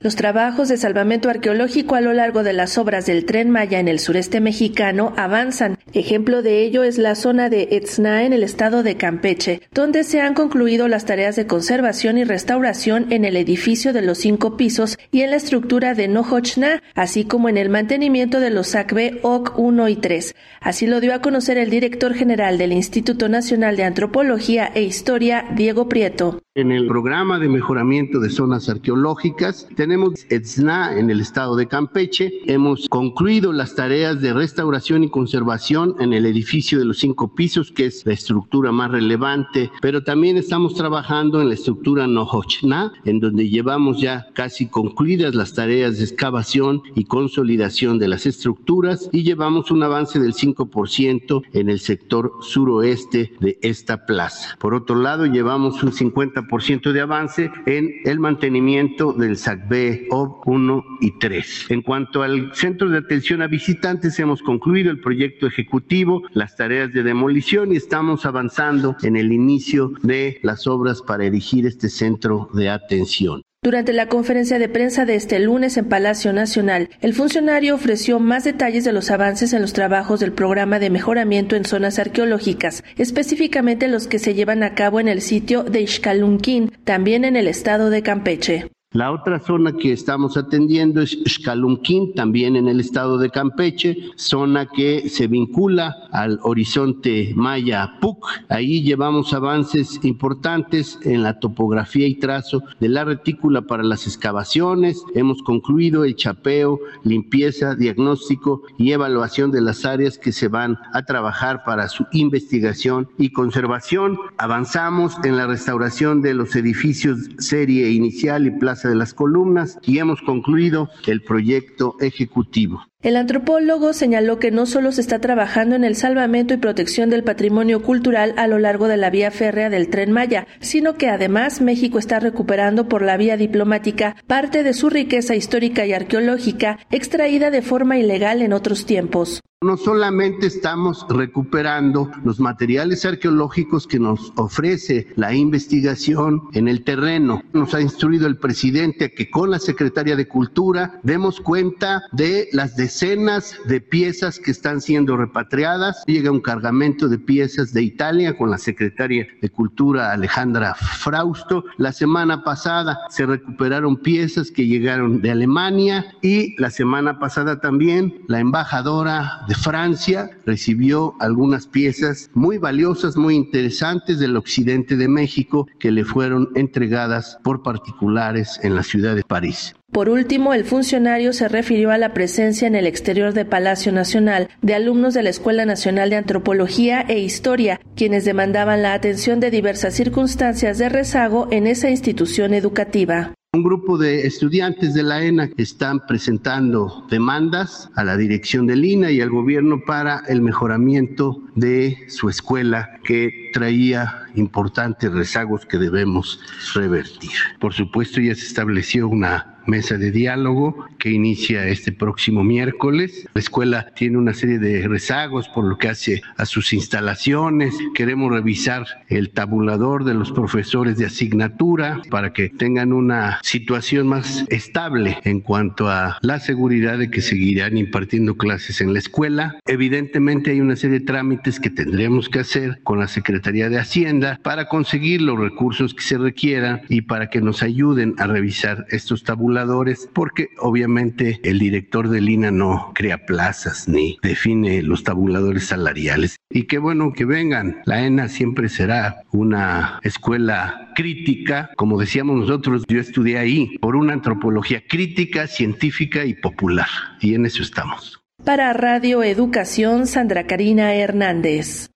Los trabajos de salvamento arqueológico a lo largo de las obras del tren Maya en el sureste mexicano avanzan. Ejemplo de ello es la zona de Etzna en el estado de Campeche, donde se han concluido las tareas de conservación y restauración en el edificio de los cinco pisos y en la estructura de Nohochna, así como en el mantenimiento de los SACB OC 1 y 3. Así lo dio a conocer el director general del Instituto Nacional de Antropología e Historia, Diego Prieto. En el programa de mejoramiento de zonas arqueológicas tenemos ETSNA en el estado de Campeche. Hemos concluido las tareas de restauración y conservación en el edificio de los cinco pisos, que es la estructura más relevante, pero también estamos trabajando en la estructura Nohochna, en donde llevamos ya casi concluidas las tareas de excavación y consolidación de las estructuras y llevamos un avance del 5% en el sector suroeste de esta plaza. Por otro lado, llevamos un 50 ciento de avance en el mantenimiento del SACB OB 1 y 3. En cuanto al centro de atención a visitantes, hemos concluido el proyecto ejecutivo, las tareas de demolición y estamos avanzando en el inicio de las obras para erigir este centro de atención. Durante la conferencia de prensa de este lunes en Palacio Nacional, el funcionario ofreció más detalles de los avances en los trabajos del programa de mejoramiento en zonas arqueológicas, específicamente los que se llevan a cabo en el sitio de Ixcalunquín, también en el estado de Campeche. La otra zona que estamos atendiendo es Xcalunquín, también en el estado de Campeche, zona que se vincula al horizonte Maya-Puc. Ahí llevamos avances importantes en la topografía y trazo de la retícula para las excavaciones. Hemos concluido el chapeo, limpieza, diagnóstico y evaluación de las áreas que se van a trabajar para su investigación y conservación. Avanzamos en la restauración de los edificios serie inicial y plaza de las Columnas y hemos concluido el proyecto ejecutivo. El antropólogo señaló que no solo se está trabajando en el salvamento y protección del patrimonio cultural a lo largo de la vía férrea del tren Maya, sino que además México está recuperando por la vía diplomática parte de su riqueza histórica y arqueológica extraída de forma ilegal en otros tiempos. No solamente estamos recuperando los materiales arqueológicos que nos ofrece la investigación en el terreno. Nos ha instruido el presidente a que con la Secretaría de Cultura demos cuenta de las decenas de piezas que están siendo repatriadas. Llega un cargamento de piezas de Italia con la Secretaria de Cultura Alejandra Frausto. La semana pasada se recuperaron piezas que llegaron de Alemania y la semana pasada también la embajadora de Francia recibió algunas piezas muy valiosas, muy interesantes del occidente de México que le fueron entregadas por particulares en la ciudad de París. Por último, el funcionario se refirió a la presencia en el exterior de Palacio Nacional de alumnos de la Escuela Nacional de Antropología e Historia, quienes demandaban la atención de diversas circunstancias de rezago en esa institución educativa. Un grupo de estudiantes de la ENA están presentando demandas a la dirección del INA y al gobierno para el mejoramiento de su escuela que traía importantes rezagos que debemos revertir. Por supuesto, ya se estableció una mesa de diálogo que inicia este próximo miércoles. La escuela tiene una serie de rezagos por lo que hace a sus instalaciones. Queremos revisar el tabulador de los profesores de asignatura para que tengan una situación más estable en cuanto a la seguridad de que seguirán impartiendo clases en la escuela. Evidentemente hay una serie de trámites que tendremos que hacer con la Secretaría de Hacienda para conseguir los recursos que se requieran y para que nos ayuden a revisar estos tabuladores porque obviamente el director de Lina no crea plazas ni define los tabuladores salariales. Y qué bueno que vengan. La ENA siempre será una escuela crítica, como decíamos nosotros, yo estudié ahí, por una antropología crítica, científica y popular. Y en eso estamos. Para Radio Educación, Sandra Karina Hernández.